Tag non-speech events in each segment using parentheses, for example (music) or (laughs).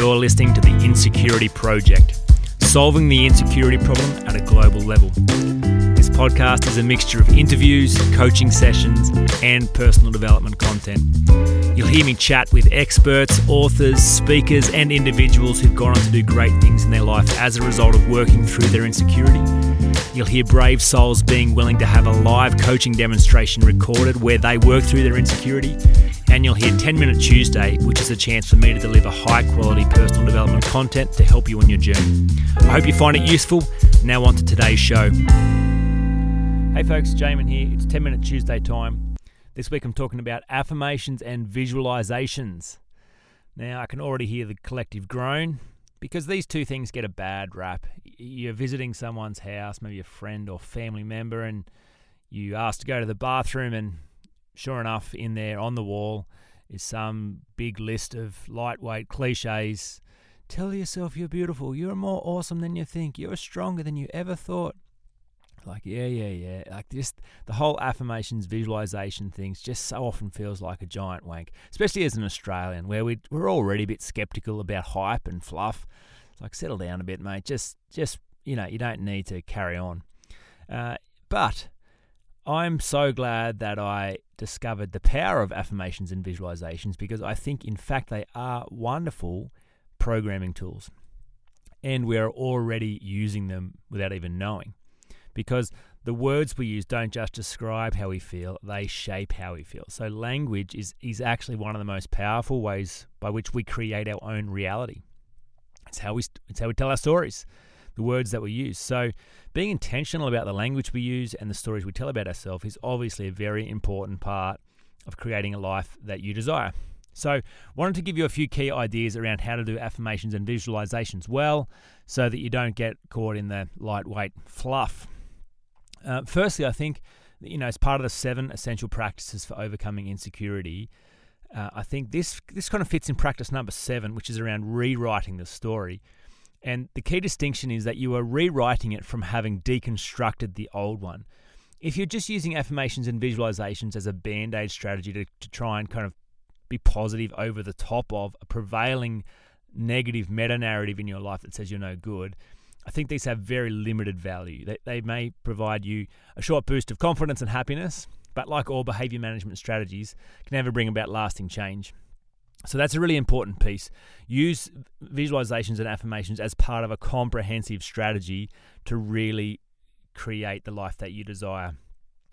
you're listening to The Insecurity Project, solving the insecurity problem at a global level. This podcast is a mixture of interviews, coaching sessions, and personal development content. You'll hear me chat with experts, authors, speakers, and individuals who've gone on to do great things in their life as a result of working through their insecurity. You'll hear brave souls being willing to have a live coaching demonstration recorded where they work through their insecurity and you'll hear 10 Minute Tuesday, which is a chance for me to deliver high quality personal development content to help you on your journey. I hope you find it useful. Now, on to today's show. Hey, folks, Jamin here. It's 10 Minute Tuesday time. This week I'm talking about affirmations and visualizations. Now, I can already hear the collective groan because these two things get a bad rap. You're visiting someone's house, maybe a friend or family member, and you ask to go to the bathroom and sure enough, in there on the wall is some big list of lightweight cliches. Tell yourself you're beautiful. You're more awesome than you think. You're stronger than you ever thought. Like, yeah, yeah, yeah. Like, just the whole affirmations, visualization things just so often feels like a giant wank, especially as an Australian, where we, we're already a bit skeptical about hype and fluff. It's like, settle down a bit, mate. Just, just you know, you don't need to carry on. Uh, but I'm so glad that I discovered the power of affirmations and visualizations because I think, in fact, they are wonderful programming tools. And we are already using them without even knowing. Because the words we use don't just describe how we feel, they shape how we feel. So, language is, is actually one of the most powerful ways by which we create our own reality. It's how we, it's how we tell our stories the words that we use. So, being intentional about the language we use and the stories we tell about ourselves is obviously a very important part of creating a life that you desire. So, wanted to give you a few key ideas around how to do affirmations and visualizations well so that you don't get caught in the lightweight fluff. Uh, firstly, I think, you know, as part of the seven essential practices for overcoming insecurity, uh, I think this this kind of fits in practice number seven, which is around rewriting the story. And the key distinction is that you are rewriting it from having deconstructed the old one. If you're just using affirmations and visualizations as a band aid strategy to, to try and kind of be positive over the top of a prevailing negative meta narrative in your life that says you're no good, I think these have very limited value. They, they may provide you a short boost of confidence and happiness, but like all behavior management strategies, can never bring about lasting change. So that's a really important piece. Use visualizations and affirmations as part of a comprehensive strategy to really create the life that you desire.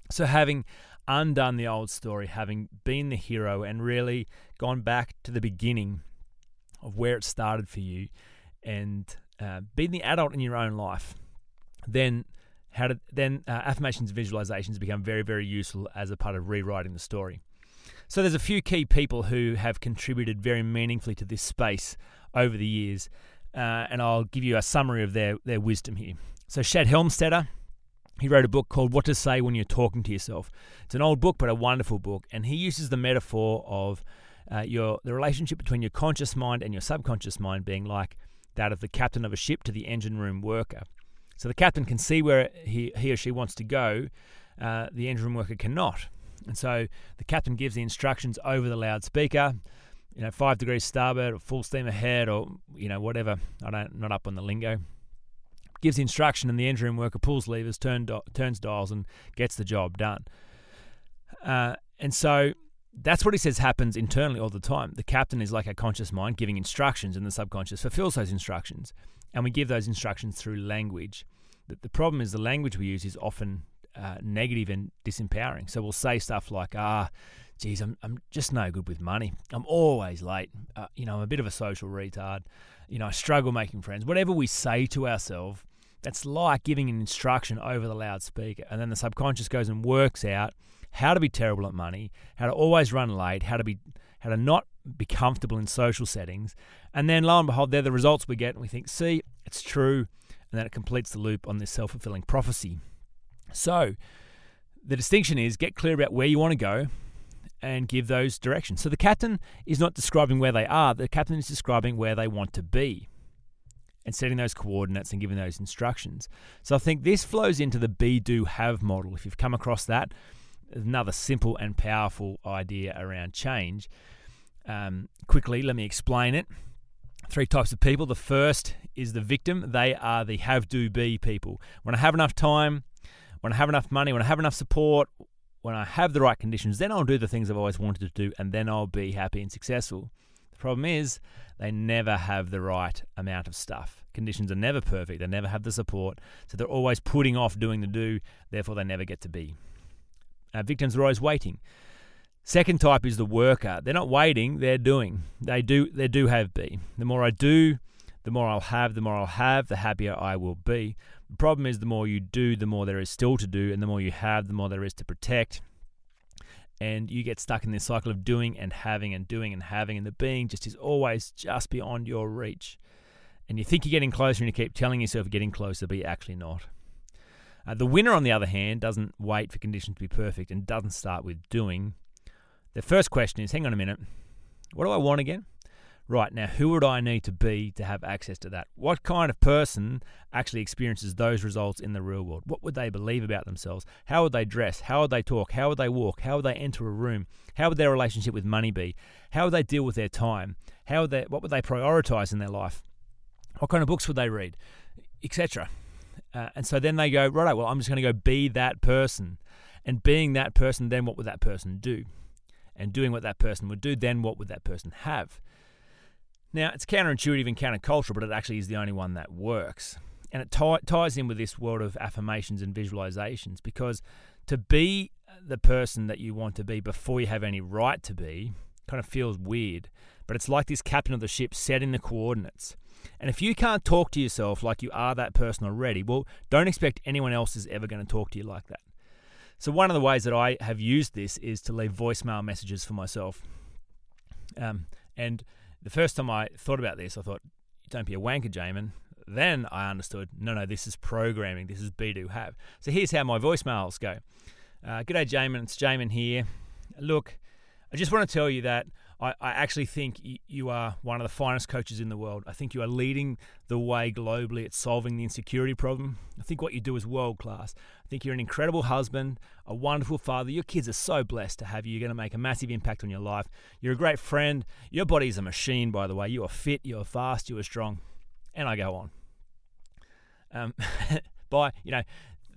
So, having undone the old story, having been the hero, and really gone back to the beginning of where it started for you, and uh, being the adult in your own life, then how to, then uh, affirmations and visualizations become very, very useful as a part of rewriting the story. So there's a few key people who have contributed very meaningfully to this space over the years, uh, and I'll give you a summary of their, their wisdom here. So Shad Helmstetter, he wrote a book called What to Say When You're Talking to Yourself. It's an old book, but a wonderful book, and he uses the metaphor of uh, your the relationship between your conscious mind and your subconscious mind being like that of the captain of a ship to the engine room worker. So the captain can see where he, he or she wants to go, uh, the engine room worker cannot. And so the captain gives the instructions over the loudspeaker, you know, five degrees starboard or full steam ahead or, you know, whatever. I don't, not up on the lingo. Gives the instruction and the engine room worker pulls levers, turn turns dials and gets the job done. Uh, and so that's what he says happens internally all the time. The captain is like a conscious mind giving instructions, and the subconscious fulfills those instructions. And we give those instructions through language. The, the problem is the language we use is often uh, negative and disempowering. So we'll say stuff like, ah, geez, I'm, I'm just no good with money. I'm always late. Uh, you know, I'm a bit of a social retard. You know, I struggle making friends. Whatever we say to ourselves, that's like giving an instruction over the loudspeaker. And then the subconscious goes and works out how to be terrible at money, how to always run late, how to be how to not be comfortable in social settings. And then lo and behold, they're the results we get and we think, see, it's true. And then it completes the loop on this self fulfilling prophecy. So the distinction is get clear about where you want to go and give those directions. So the captain is not describing where they are, the captain is describing where they want to be and setting those coordinates and giving those instructions. So I think this flows into the be, do, have model. If you've come across that, another simple and powerful idea around change. Um, quickly, let me explain it. Three types of people. The first is the victim. They are the have do be people. When I have enough time, when I have enough money, when I have enough support, when I have the right conditions, then I'll do the things I've always wanted to do and then I'll be happy and successful. The problem is they never have the right amount of stuff. Conditions are never perfect, they never have the support, so they're always putting off doing the do, therefore they never get to be. Uh, victims are always waiting. Second type is the worker. They're not waiting, they're doing. They do they do have be. The more I do, the more I'll have, the more I'll have, the happier I will be. The problem is the more you do, the more there is still to do, and the more you have, the more there is to protect. And you get stuck in this cycle of doing and having and doing and having, and the being just is always just beyond your reach. And you think you're getting closer, and you keep telling yourself you're getting closer, but you're actually not. Uh, the winner, on the other hand, doesn't wait for conditions to be perfect and doesn't start with doing. The first question is hang on a minute, what do I want again? Right, now who would I need to be to have access to that? What kind of person actually experiences those results in the real world? What would they believe about themselves? How would they dress? How would they talk? How would they walk? How would they enter a room? How would their relationship with money be? How would they deal with their time? How would they, what would they prioritize in their life? What kind of books would they read? Etc. Uh, and so then they go, right, well, I'm just going to go be that person. And being that person, then what would that person do? And doing what that person would do, then what would that person have? Now, it's counterintuitive and countercultural, but it actually is the only one that works. And it t- ties in with this world of affirmations and visualizations because to be the person that you want to be before you have any right to be kind of feels weird. But it's like this captain of the ship setting the coordinates. And if you can't talk to yourself like you are that person already, well, don't expect anyone else is ever going to talk to you like that. So, one of the ways that I have used this is to leave voicemail messages for myself. Um, and the first time I thought about this, I thought, don't be a wanker, Jamin. Then I understood, no, no, this is programming. This is be do have. So here's how my voicemails go. Uh, G'day, Jamin. It's Jamin here. Look, I just want to tell you that I, I actually think you are one of the finest coaches in the world. I think you are leading the way globally at solving the insecurity problem. I think what you do is world class. I think you're an incredible husband, a wonderful father. Your kids are so blessed to have you. You're going to make a massive impact on your life. You're a great friend. Your body is a machine, by the way. You are fit, you are fast, you are strong. And I go on. Um, (laughs) bye. You know,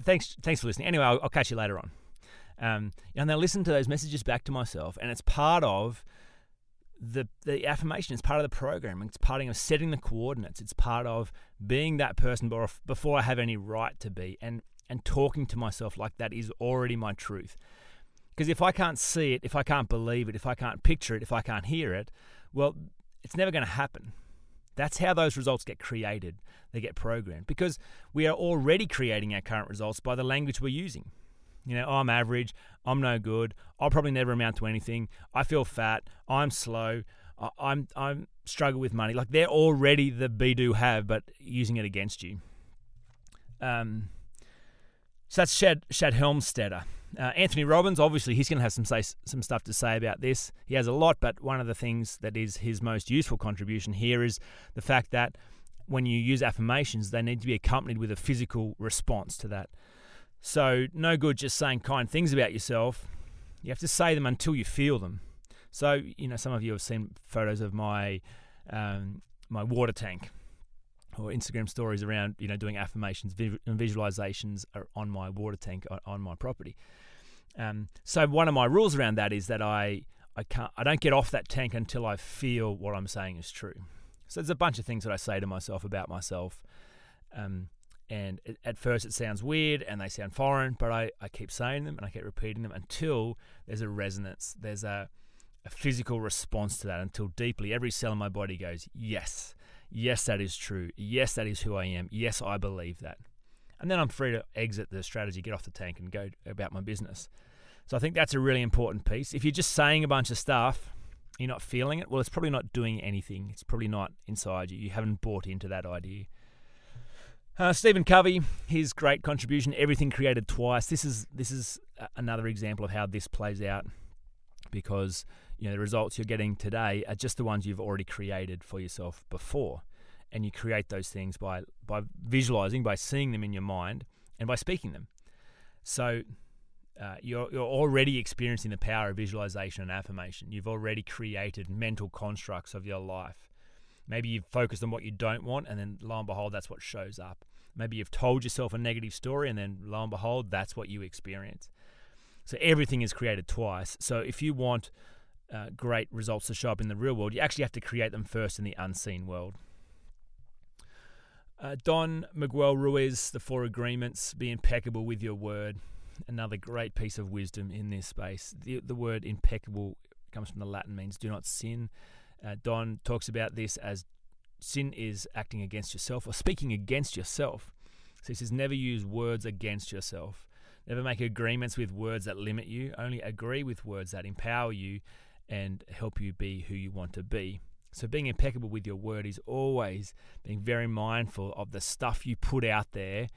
thanks, thanks for listening. Anyway, I'll, I'll catch you later on. Um, and I listen to those messages back to myself, and it's part of the the affirmation is part of the program. It's part of setting the coordinates. It's part of being that person before I have any right to be, and and talking to myself like that is already my truth. Because if I can't see it, if I can't believe it, if I can't picture it, if I can't hear it, well, it's never going to happen. That's how those results get created. They get programmed because we are already creating our current results by the language we're using. You know, I'm average. I'm no good. I'll probably never amount to anything. I feel fat. I'm slow. I'm I'm struggle with money. Like they're already the be do have, but using it against you. Um. So that's Shad Shad Helmstetter. Uh, Anthony Robbins, obviously, he's going to have some say, some stuff to say about this. He has a lot, but one of the things that is his most useful contribution here is the fact that when you use affirmations, they need to be accompanied with a physical response to that. So, no good just saying kind things about yourself. You have to say them until you feel them. So, you know, some of you have seen photos of my um, my water tank or Instagram stories around, you know, doing affirmations and visualizations on my water tank on my property. Um, so one of my rules around that is that I I can't I don't get off that tank until I feel what I'm saying is true. So there's a bunch of things that I say to myself about myself. Um, and it, at first it sounds weird and they sound foreign, but I, I keep saying them and I keep repeating them until there's a resonance. There's a, a physical response to that until deeply every cell in my body goes, Yes, yes, that is true. Yes, that is who I am. Yes, I believe that. And then I'm free to exit the strategy, get off the tank, and go about my business. So I think that's a really important piece. If you're just saying a bunch of stuff, you're not feeling it, well, it's probably not doing anything. It's probably not inside you. You haven't bought into that idea. Uh, Stephen Covey, his great contribution, everything created twice. This is this is another example of how this plays out, because you know the results you're getting today are just the ones you've already created for yourself before, and you create those things by by visualizing, by seeing them in your mind, and by speaking them. So uh, you're, you're already experiencing the power of visualization and affirmation. You've already created mental constructs of your life Maybe you've focused on what you don't want, and then lo and behold, that's what shows up. Maybe you've told yourself a negative story, and then lo and behold, that's what you experience. So everything is created twice. So if you want uh, great results to show up in the real world, you actually have to create them first in the unseen world. Uh, Don Miguel Ruiz, The Four Agreements, be impeccable with your word. Another great piece of wisdom in this space. The, the word impeccable comes from the Latin, means do not sin. Uh, Don talks about this as sin is acting against yourself or speaking against yourself. So he says, never use words against yourself. Never make agreements with words that limit you. Only agree with words that empower you and help you be who you want to be. So, being impeccable with your word is always being very mindful of the stuff you put out there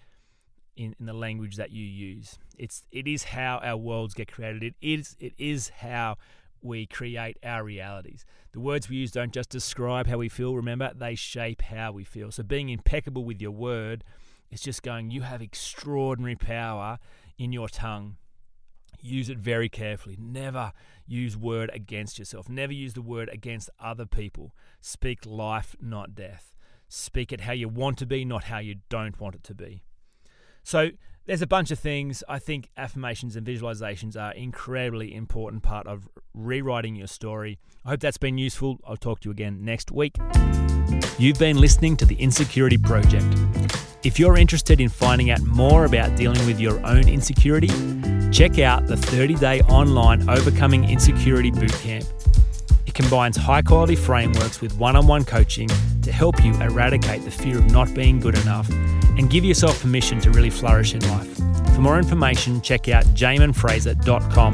in, in the language that you use. It's it is how our worlds get created. It is it is how we create our realities. The words we use don't just describe how we feel, remember, they shape how we feel. So being impeccable with your word is just going, you have extraordinary power in your tongue. Use it very carefully. Never use word against yourself. Never use the word against other people. Speak life, not death. Speak it how you want to be, not how you don't want it to be. So there's a bunch of things. I think affirmations and visualizations are incredibly important part of rewriting your story. I hope that's been useful. I'll talk to you again next week. You've been listening to the Insecurity Project. If you're interested in finding out more about dealing with your own insecurity, check out the 30 day online Overcoming Insecurity Bootcamp. It combines high quality frameworks with one on one coaching to help you eradicate the fear of not being good enough and give yourself permission to really flourish in life. For more information, check out jaminfraser.com.